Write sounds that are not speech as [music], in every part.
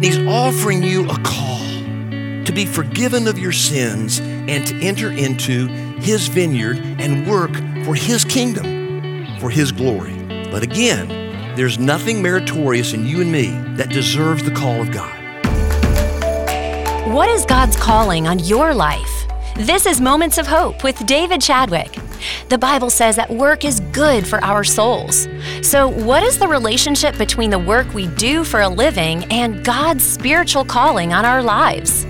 He's offering you a call to be forgiven of your sins and to enter into His vineyard and work for His kingdom, for His glory. But again, there's nothing meritorious in you and me that deserves the call of God. What is God's calling on your life? This is Moments of Hope with David Chadwick. The Bible says that work is good for our souls. So, what is the relationship between the work we do for a living and God's spiritual calling on our lives?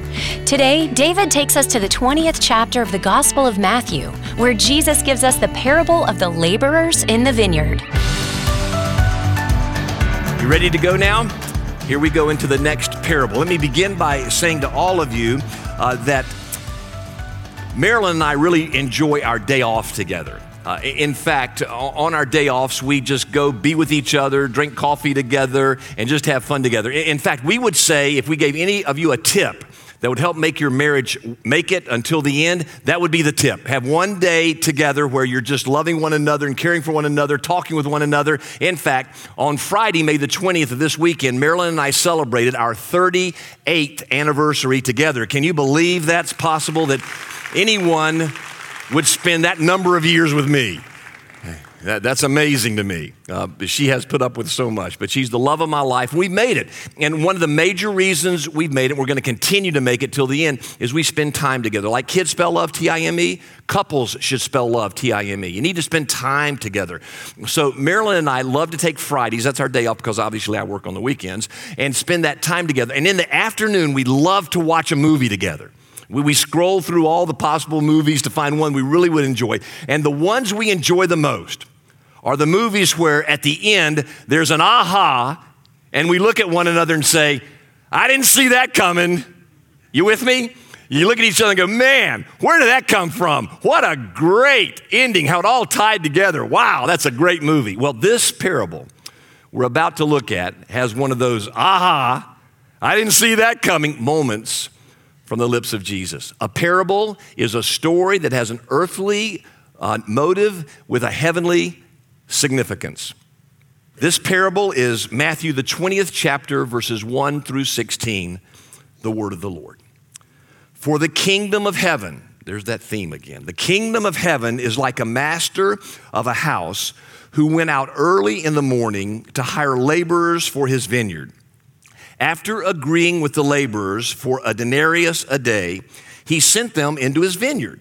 Today, David takes us to the 20th chapter of the Gospel of Matthew, where Jesus gives us the parable of the laborers in the vineyard. You ready to go now? Here we go into the next parable. Let me begin by saying to all of you uh, that Marilyn and I really enjoy our day off together. Uh, in fact, on our day offs, we just go be with each other, drink coffee together, and just have fun together. In fact, we would say if we gave any of you a tip that would help make your marriage make it until the end, that would be the tip. Have one day together where you're just loving one another and caring for one another, talking with one another. In fact, on Friday, May the 20th of this weekend, Marilyn and I celebrated our 38th anniversary together. Can you believe that's possible that anyone would spend that number of years with me. That, that's amazing to me. Uh, she has put up with so much, but she's the love of my life. We made it. And one of the major reasons we've made it, we're going to continue to make it till the end, is we spend time together. Like kids spell love, T I M E, couples should spell love, T I M E. You need to spend time together. So Marilyn and I love to take Fridays, that's our day off because obviously I work on the weekends, and spend that time together. And in the afternoon, we love to watch a movie together. We, we scroll through all the possible movies to find one we really would enjoy. And the ones we enjoy the most are the movies where at the end there's an aha and we look at one another and say, I didn't see that coming. You with me? You look at each other and go, man, where did that come from? What a great ending, how it all tied together. Wow, that's a great movie. Well, this parable we're about to look at has one of those aha, I didn't see that coming moments from the lips of Jesus. A parable is a story that has an earthly uh, motive with a heavenly significance. This parable is Matthew, the 20th chapter, verses 1 through 16, the word of the Lord. For the kingdom of heaven, there's that theme again. The kingdom of heaven is like a master of a house who went out early in the morning to hire laborers for his vineyard. After agreeing with the laborers for a denarius a day, he sent them into his vineyard.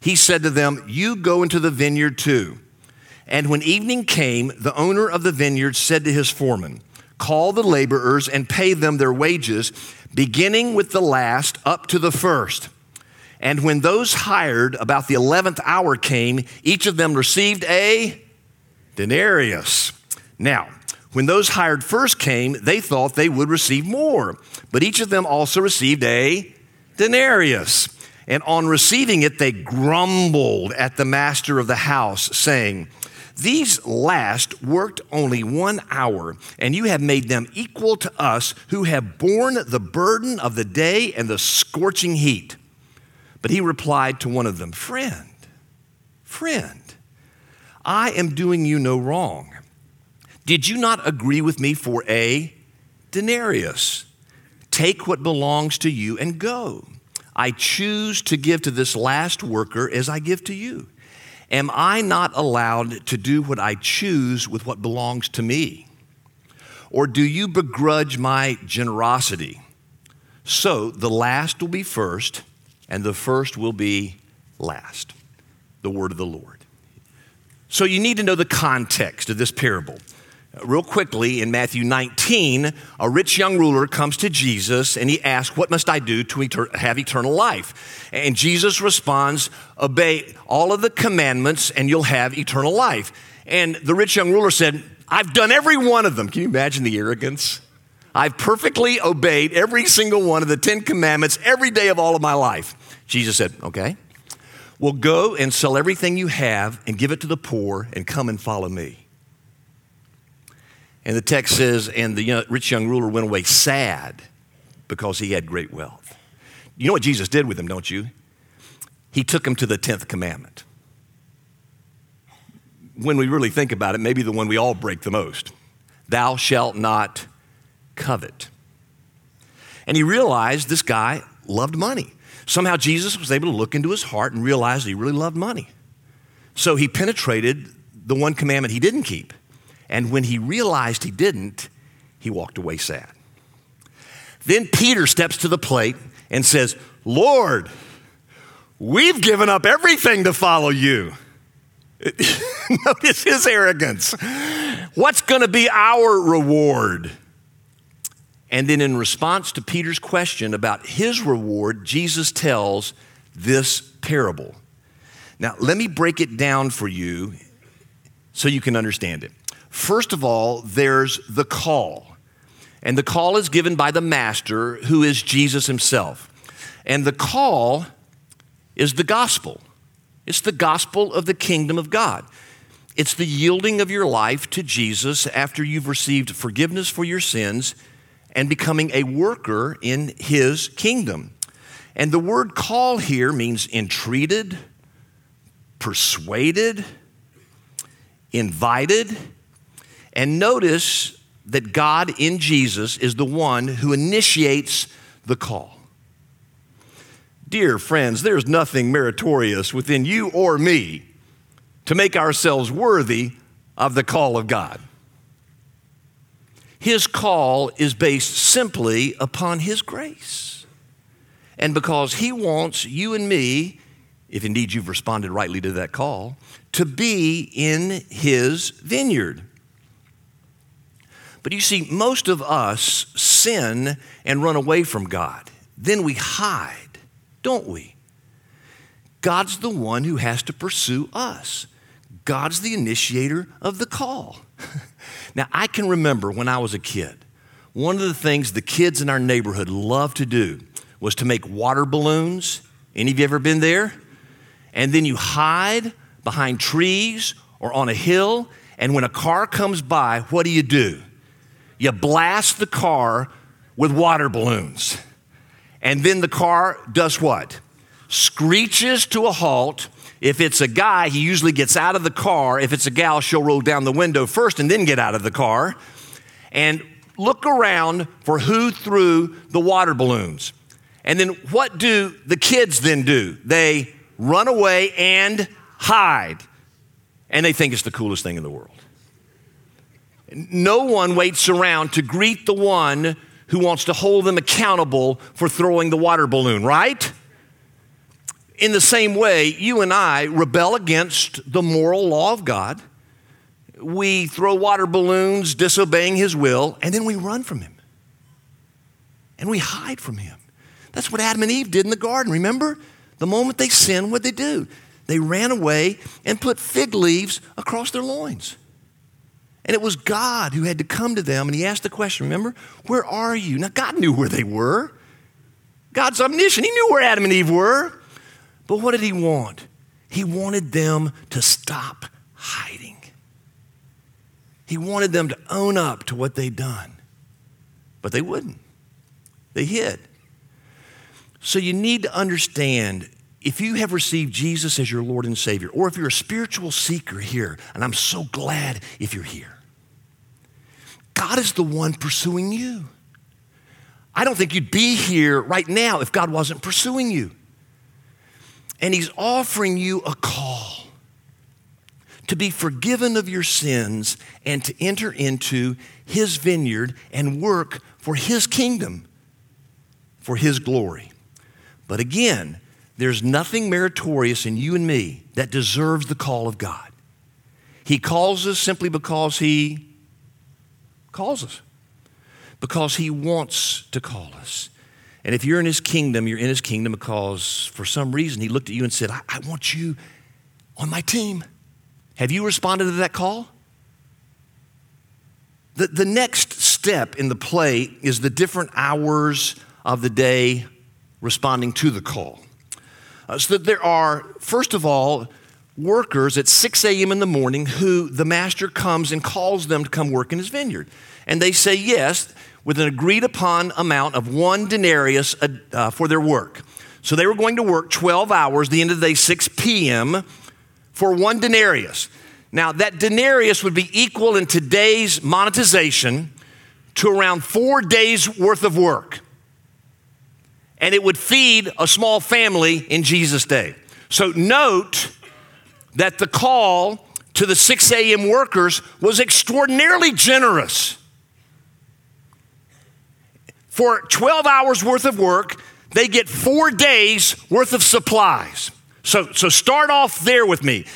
He said to them, You go into the vineyard too. And when evening came, the owner of the vineyard said to his foreman, Call the laborers and pay them their wages, beginning with the last up to the first. And when those hired about the 11th hour came, each of them received a denarius. Now, when those hired first came, they thought they would receive more, but each of them also received a denarius. And on receiving it, they grumbled at the master of the house, saying, These last worked only one hour, and you have made them equal to us who have borne the burden of the day and the scorching heat. But he replied to one of them, Friend, friend, I am doing you no wrong. Did you not agree with me for a denarius? Take what belongs to you and go. I choose to give to this last worker as I give to you. Am I not allowed to do what I choose with what belongs to me? Or do you begrudge my generosity? So the last will be first, and the first will be last. The word of the Lord. So you need to know the context of this parable. Real quickly, in Matthew 19, a rich young ruler comes to Jesus and he asks, What must I do to have eternal life? And Jesus responds, Obey all of the commandments and you'll have eternal life. And the rich young ruler said, I've done every one of them. Can you imagine the arrogance? I've perfectly obeyed every single one of the Ten Commandments every day of all of my life. Jesus said, Okay. Well, go and sell everything you have and give it to the poor and come and follow me. And the text says, and the rich young ruler went away sad because he had great wealth. You know what Jesus did with him, don't you? He took him to the 10th commandment. When we really think about it, maybe the one we all break the most Thou shalt not covet. And he realized this guy loved money. Somehow Jesus was able to look into his heart and realize he really loved money. So he penetrated the one commandment he didn't keep. And when he realized he didn't, he walked away sad. Then Peter steps to the plate and says, Lord, we've given up everything to follow you. [laughs] Notice his arrogance. What's going to be our reward? And then, in response to Peter's question about his reward, Jesus tells this parable. Now, let me break it down for you so you can understand it. First of all, there's the call. And the call is given by the master, who is Jesus himself. And the call is the gospel. It's the gospel of the kingdom of God. It's the yielding of your life to Jesus after you've received forgiveness for your sins and becoming a worker in his kingdom. And the word call here means entreated, persuaded, invited. And notice that God in Jesus is the one who initiates the call. Dear friends, there's nothing meritorious within you or me to make ourselves worthy of the call of God. His call is based simply upon His grace. And because He wants you and me, if indeed you've responded rightly to that call, to be in His vineyard. But you see, most of us sin and run away from God. Then we hide, don't we? God's the one who has to pursue us. God's the initiator of the call. [laughs] Now, I can remember when I was a kid, one of the things the kids in our neighborhood loved to do was to make water balloons. Any of you ever been there? And then you hide behind trees or on a hill, and when a car comes by, what do you do? You blast the car with water balloons. And then the car does what? Screeches to a halt if it's a guy, he usually gets out of the car. If it's a gal, she'll roll down the window first and then get out of the car and look around for who threw the water balloons. And then what do the kids then do? They run away and hide. And they think it's the coolest thing in the world. No one waits around to greet the one who wants to hold them accountable for throwing the water balloon, right? In the same way, you and I rebel against the moral law of God. We throw water balloons, disobeying His will, and then we run from Him. And we hide from Him. That's what Adam and Eve did in the garden, remember? The moment they sinned, what they do? They ran away and put fig leaves across their loins. And it was God who had to come to them and he asked the question, remember, where are you? Now, God knew where they were. God's omniscient. He knew where Adam and Eve were. But what did he want? He wanted them to stop hiding. He wanted them to own up to what they'd done. But they wouldn't, they hid. So you need to understand if you have received Jesus as your Lord and Savior, or if you're a spiritual seeker here, and I'm so glad if you're here, God is the one pursuing you. I don't think you'd be here right now if God wasn't pursuing you. And he's offering you a call to be forgiven of your sins and to enter into his vineyard and work for his kingdom, for his glory. But again, there's nothing meritorious in you and me that deserves the call of God. He calls us simply because he calls us, because he wants to call us. And if you're in his kingdom, you're in his kingdom because for some reason he looked at you and said, I, I want you on my team. Have you responded to that call? The, the next step in the play is the different hours of the day responding to the call. Uh, so that there are, first of all, workers at 6 a.m. in the morning who the master comes and calls them to come work in his vineyard. And they say yes with an agreed upon amount of one denarius uh, for their work. So they were going to work 12 hours, the end of the day, 6 p.m., for one denarius. Now, that denarius would be equal in today's monetization to around four days' worth of work. And it would feed a small family in Jesus' day. So, note that the call to the 6 a.m. workers was extraordinarily generous. For 12 hours worth of work, they get four days worth of supplies. So, so start off there with me.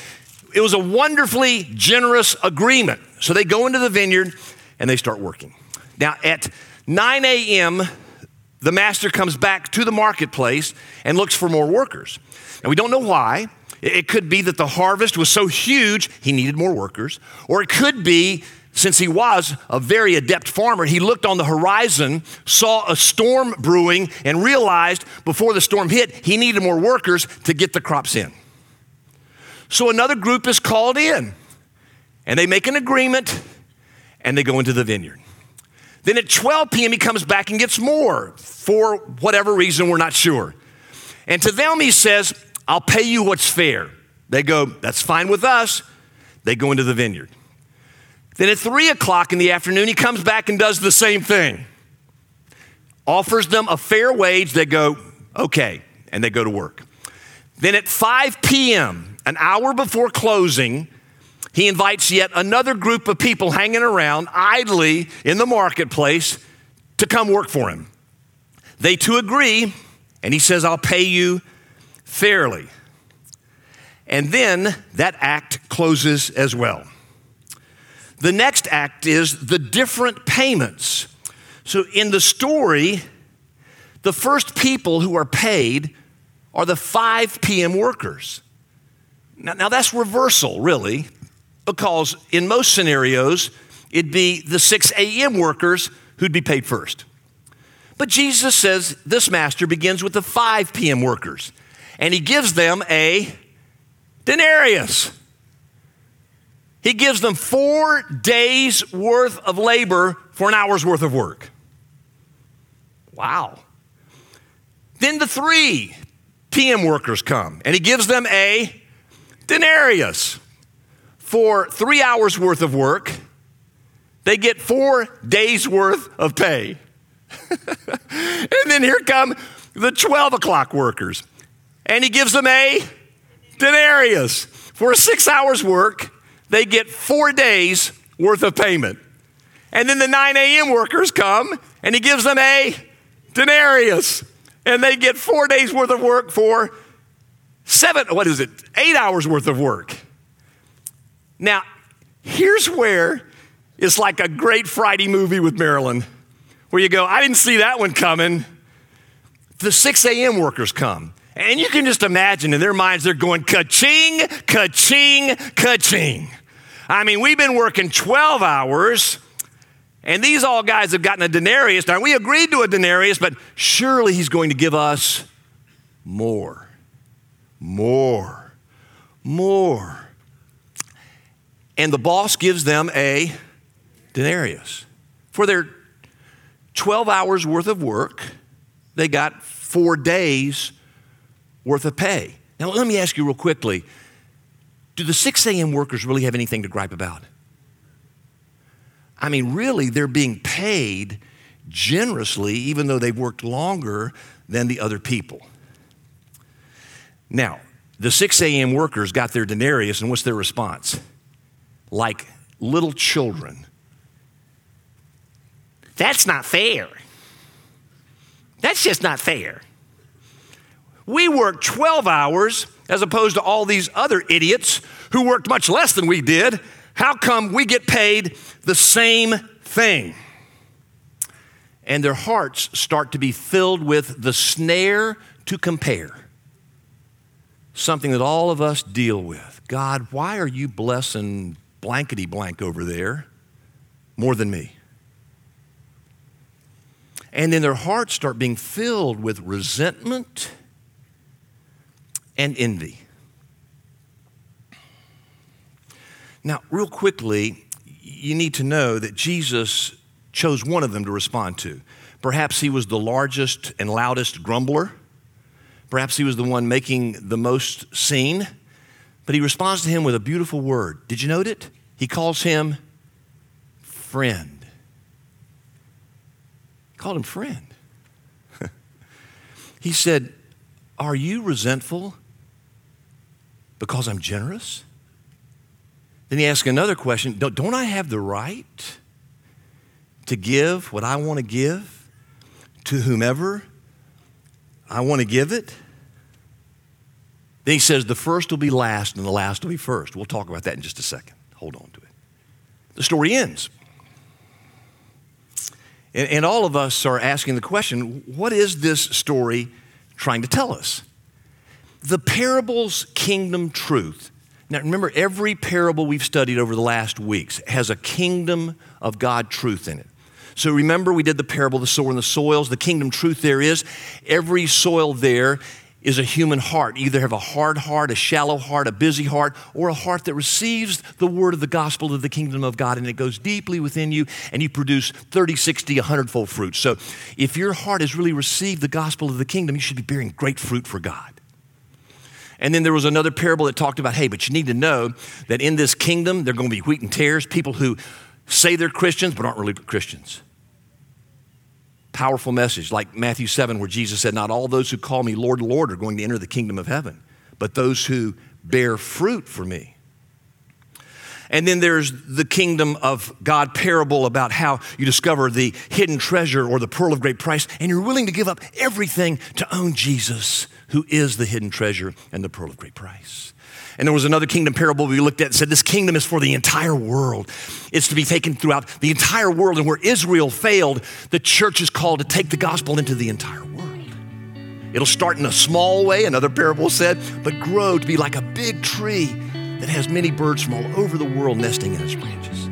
It was a wonderfully generous agreement. So they go into the vineyard and they start working. Now, at 9 a.m., the master comes back to the marketplace and looks for more workers. Now, we don't know why. It could be that the harvest was so huge, he needed more workers. Or it could be, since he was a very adept farmer, he looked on the horizon, saw a storm brewing, and realized before the storm hit, he needed more workers to get the crops in. So another group is called in, and they make an agreement, and they go into the vineyard. Then at 12 p.m., he comes back and gets more for whatever reason, we're not sure. And to them, he says, I'll pay you what's fair. They go, That's fine with us. They go into the vineyard. Then at three o'clock in the afternoon, he comes back and does the same thing. Offers them a fair wage. They go, Okay. And they go to work. Then at 5 p.m., an hour before closing, he invites yet another group of people hanging around idly in the marketplace to come work for him. They too agree, and he says, I'll pay you fairly. And then that act closes as well. The next act is the different payments. So in the story, the first people who are paid are the 5 p.m. workers. Now, now that's reversal, really, because in most scenarios, it'd be the 6 a.m. workers who'd be paid first. But Jesus says this master begins with the 5 p.m. workers, and he gives them a denarius. He gives them four days' worth of labor for an hour's worth of work. Wow. Then the 3 p.m. workers come, and he gives them a denarius for three hours worth of work. They get four days worth of pay. [laughs] and then here come the 12 o'clock workers. And he gives them a denarius. For six hours work, they get four days worth of payment. And then the 9 a.m. workers come and he gives them a denarius. And they get four days worth of work for seven, what is it, eight hours worth of work. Now, here's where it's like a great Friday movie with Marilyn, where you go, I didn't see that one coming. The 6 a.m. workers come. And you can just imagine in their minds, they're going ka-ching, ka-ching, ka-ching. I mean, we've been working 12 hours, and these all guys have gotten a denarius. Now, we agreed to a denarius, but surely he's going to give us more more, more. And the boss gives them a denarius. For their 12 hours worth of work, they got four days worth of pay. Now, let me ask you real quickly do the 6 a.m. workers really have anything to gripe about? I mean, really, they're being paid generously, even though they've worked longer than the other people. Now, the 6 a.m. workers got their denarius, and what's their response? Like little children. That's not fair. That's just not fair. We worked 12 hours as opposed to all these other idiots who worked much less than we did. How come we get paid the same thing? And their hearts start to be filled with the snare to compare something that all of us deal with. God, why are you blessing blankety blank over there more than me? And then their hearts start being filled with resentment and envy. Now, real quickly, you need to know that Jesus chose one of them to respond to. Perhaps he was the largest and loudest grumbler. Perhaps he was the one making the most scene. But he responds to him with a beautiful word. Did you note it? He calls him friend. He called him friend. [laughs] he said, Are you resentful because I'm generous? Then he asks another question Don't I have the right to give what I want to give to whomever I want to give it? Then he says, The first will be last and the last will be first. We'll talk about that in just a second. Hold on to it. The story ends. And, and all of us are asking the question what is this story trying to tell us? The parable's kingdom truth. Now, remember, every parable we've studied over the last weeks has a kingdom of God truth in it. So remember, we did the parable of the sower and the soils. The kingdom truth there is every soil there is a human heart. Either have a hard heart, a shallow heart, a busy heart, or a heart that receives the word of the gospel of the kingdom of God and it goes deeply within you and you produce 30, 60, 100 fold fruit. So if your heart has really received the gospel of the kingdom, you should be bearing great fruit for God. And then there was another parable that talked about hey, but you need to know that in this kingdom, there are going to be wheat and tares, people who say they're Christians but aren't really Christians powerful message, like Matthew 7, where Jesus said, Not all those who call me Lord, Lord are going to enter the kingdom of heaven, but those who bear fruit for me. And then there's the kingdom of God parable about how you discover the hidden treasure or the pearl of great price, and you're willing to give up everything to own Jesus, who is the hidden treasure and the pearl of great price. And there was another kingdom parable we looked at and said this kingdom is for the entire world. It's to be taken throughout the entire world. And where Israel failed, the church is called to take the gospel into the entire world. It'll start in a small way, another parable said, but grow to be like a big tree that has many birds from all over the world nesting in its branches.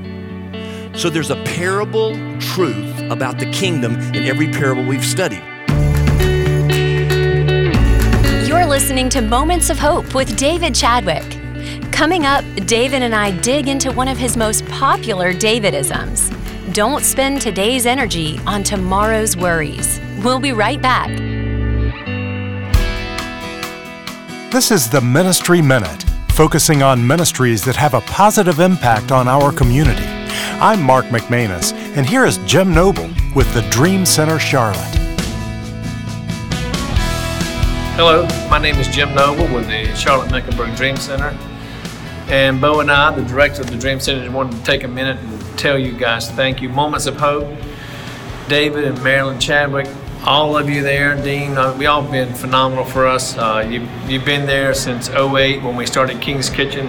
So there's a parable truth about the kingdom in every parable we've studied. You're listening to Moments of Hope with David Chadwick. Coming up, David and I dig into one of his most popular Davidisms. Don't spend today's energy on tomorrow's worries. We'll be right back. This is the Ministry Minute, focusing on ministries that have a positive impact on our community. I'm Mark McManus, and here is Jim Noble with the Dream Center Charlotte. Hello, my name is Jim Noble with the Charlotte Mecklenburg Dream Center. And Bo and I, the director of the Dream Center, wanted to take a minute and tell you guys thank you. Moments of Hope, David and Marilyn Chadwick, all of you there, Dean, uh, we all been phenomenal for us. Uh, you, you've been there since 08 when we started King's Kitchen,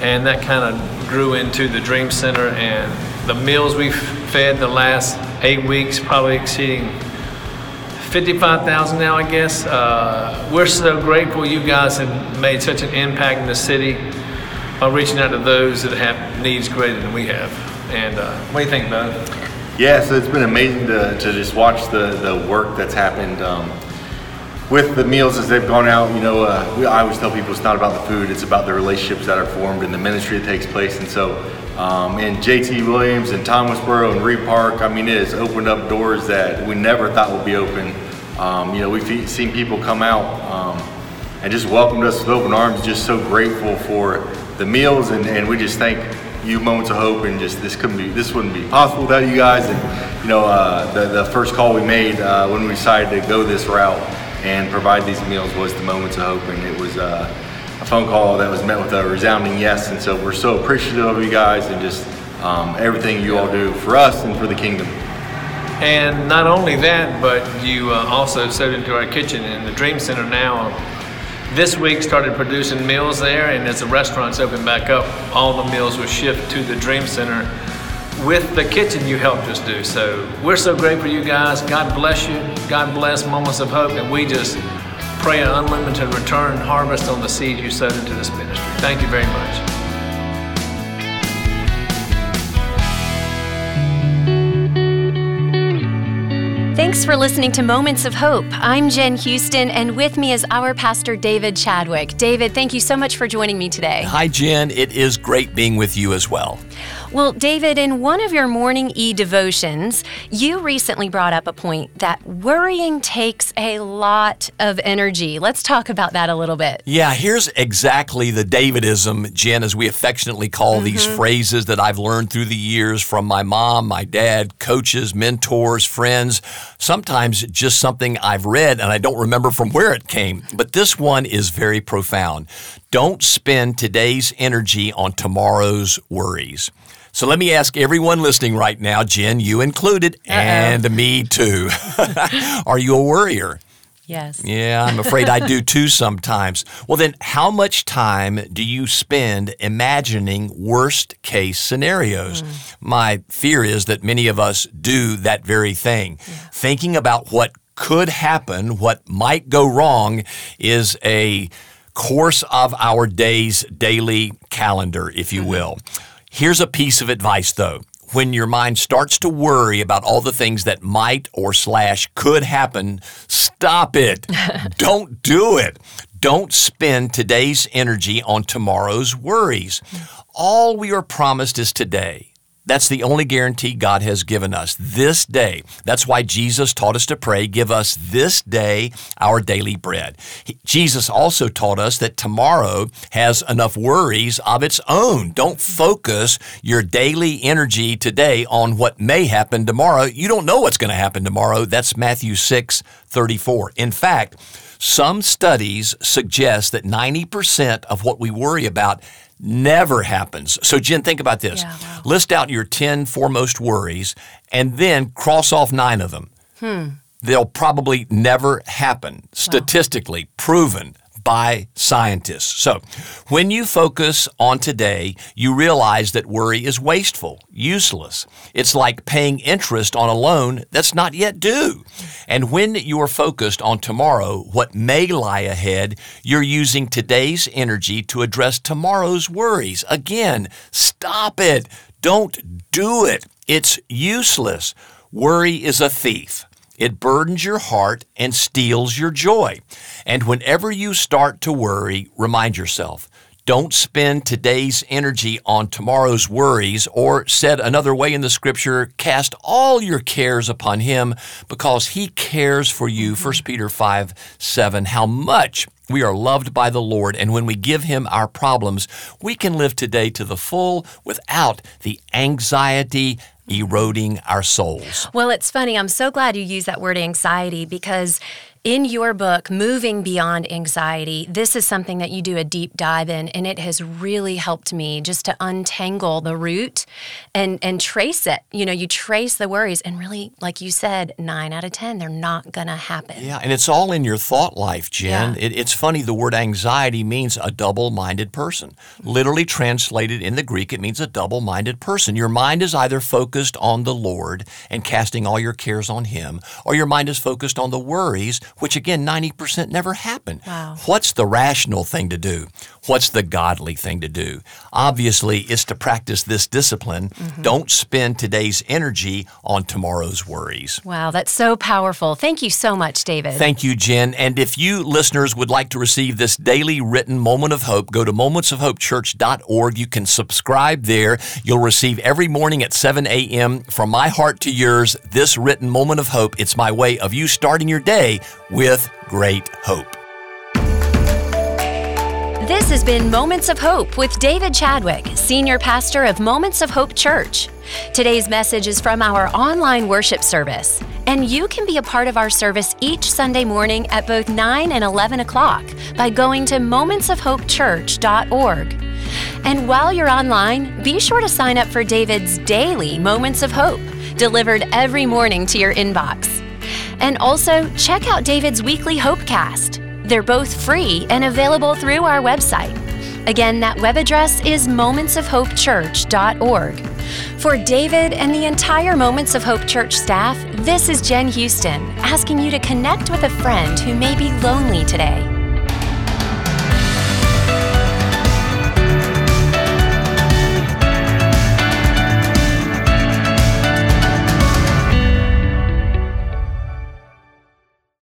and that kind of grew into the Dream Center. And the meals we've fed the last eight weeks, probably exceeding 55,000 now, I guess. Uh, we're so grateful you guys have made such an impact in the city by reaching out to those that have needs greater than we have. And uh, what do you think, Bo? Yeah, so it's been amazing to, to just watch the, the work that's happened um, with the meals as they've gone out. You know, uh, we, I always tell people it's not about the food, it's about the relationships that are formed and the ministry that takes place. And so, um, and JT Williams and Thomasboro and Reid Park, I mean, it has opened up doors that we never thought would be open. Um, you know, we've seen people come out um, and just welcomed us with open arms, just so grateful for the meals, and, and we just thank you moments of hope and just this couldn't be this wouldn't be possible without you guys. And you know uh, the, the first call we made uh, when we decided to go this route and provide these meals was the moments of hope. And it was uh, a phone call that was met with a resounding yes. And so we're so appreciative of you guys and just um, everything you all do for us and for the kingdom. And not only that, but you uh, also sowed into our kitchen in the Dream Center now. This week started producing meals there, and as the restaurants open back up, all the meals will shift to the Dream Center with the kitchen you helped us do. So we're so grateful you guys. God bless you. God bless Moments of Hope, and we just pray an unlimited return harvest on the seed you sowed into this ministry. Thank you very much. Thanks for listening to Moments of Hope. I'm Jen Houston, and with me is our pastor, David Chadwick. David, thank you so much for joining me today. Hi, Jen. It is great being with you as well. Well, David, in one of your morning e devotions, you recently brought up a point that worrying takes a lot of energy. Let's talk about that a little bit. Yeah, here's exactly the Davidism, Jen, as we affectionately call mm-hmm. these phrases that I've learned through the years from my mom, my dad, coaches, mentors, friends. Sometimes just something I've read and I don't remember from where it came. But this one is very profound. Don't spend today's energy on tomorrow's worries. So let me ask everyone listening right now, Jen, you included, Uh-oh. and me too. [laughs] Are you a worrier? Yes. Yeah, I'm afraid I do too sometimes. Well, then, how much time do you spend imagining worst case scenarios? Mm. My fear is that many of us do that very thing. Yeah. Thinking about what could happen, what might go wrong, is a course of our day's daily calendar, if you mm-hmm. Here's a piece of advice though. When your mind starts to worry about all the things that might or slash could happen, stop it. [laughs] Don't do it. Don't spend today's energy on tomorrow's worries. All we are promised is today. That's the only guarantee God has given us this day. That's why Jesus taught us to pray, give us this day our daily bread. He, Jesus also taught us that tomorrow has enough worries of its own. Don't focus your daily energy today on what may happen tomorrow. You don't know what's going to happen tomorrow. That's Matthew 6 34. In fact, some studies suggest that 90% of what we worry about never happens. So, Jen, think about this. Yeah, wow. List out your 10 foremost worries and then cross off nine of them. Hmm. They'll probably never happen, statistically wow. proven by scientists. So, when you focus on today, you realize that worry is wasteful, useless. It's like paying interest on a loan that's not yet due. And when you are focused on tomorrow, what may lie ahead, you're using today's energy to address tomorrow's worries. Again, stop it. Don't do it. It's useless. Worry is a thief. It burdens your heart and steals your joy. And whenever you start to worry, remind yourself don't spend today's energy on tomorrow's worries, or said another way in the scripture, cast all your cares upon him because he cares for you. 1 mm-hmm. Peter 5 7. How much we are loved by the Lord, and when we give him our problems, we can live today to the full without the anxiety eroding our souls. Well, it's funny. I'm so glad you used that word anxiety because in your book, Moving Beyond Anxiety, this is something that you do a deep dive in, and it has really helped me just to untangle the root and, and trace it. You know, you trace the worries, and really, like you said, nine out of 10, they're not going to happen. Yeah, and it's all in your thought life, Jen. Yeah. It, it's funny, the word anxiety means a double minded person. Literally translated in the Greek, it means a double minded person. Your mind is either focused on the Lord and casting all your cares on Him, or your mind is focused on the worries which again, 90% never happen. Wow. What's the rational thing to do? What's the godly thing to do? Obviously, it's to practice this discipline. Mm-hmm. Don't spend today's energy on tomorrow's worries. Wow, that's so powerful. Thank you so much, David. Thank you, Jen. And if you listeners would like to receive this daily written moment of hope, go to momentsofhopechurch.org. You can subscribe there. You'll receive every morning at 7 a.m. from my heart to yours this written moment of hope. It's my way of you starting your day with great hope. This has been Moments of Hope with David Chadwick, Senior Pastor of Moments of Hope Church. Today's message is from our online worship service, and you can be a part of our service each Sunday morning at both 9 and 11 o'clock by going to momentsofhopechurch.org. And while you're online, be sure to sign up for David's daily Moments of Hope, delivered every morning to your inbox. And also, check out David's weekly Hopecast. They're both free and available through our website. Again, that web address is momentsofhopechurch.org. For David and the entire Moments of Hope Church staff, this is Jen Houston asking you to connect with a friend who may be lonely today.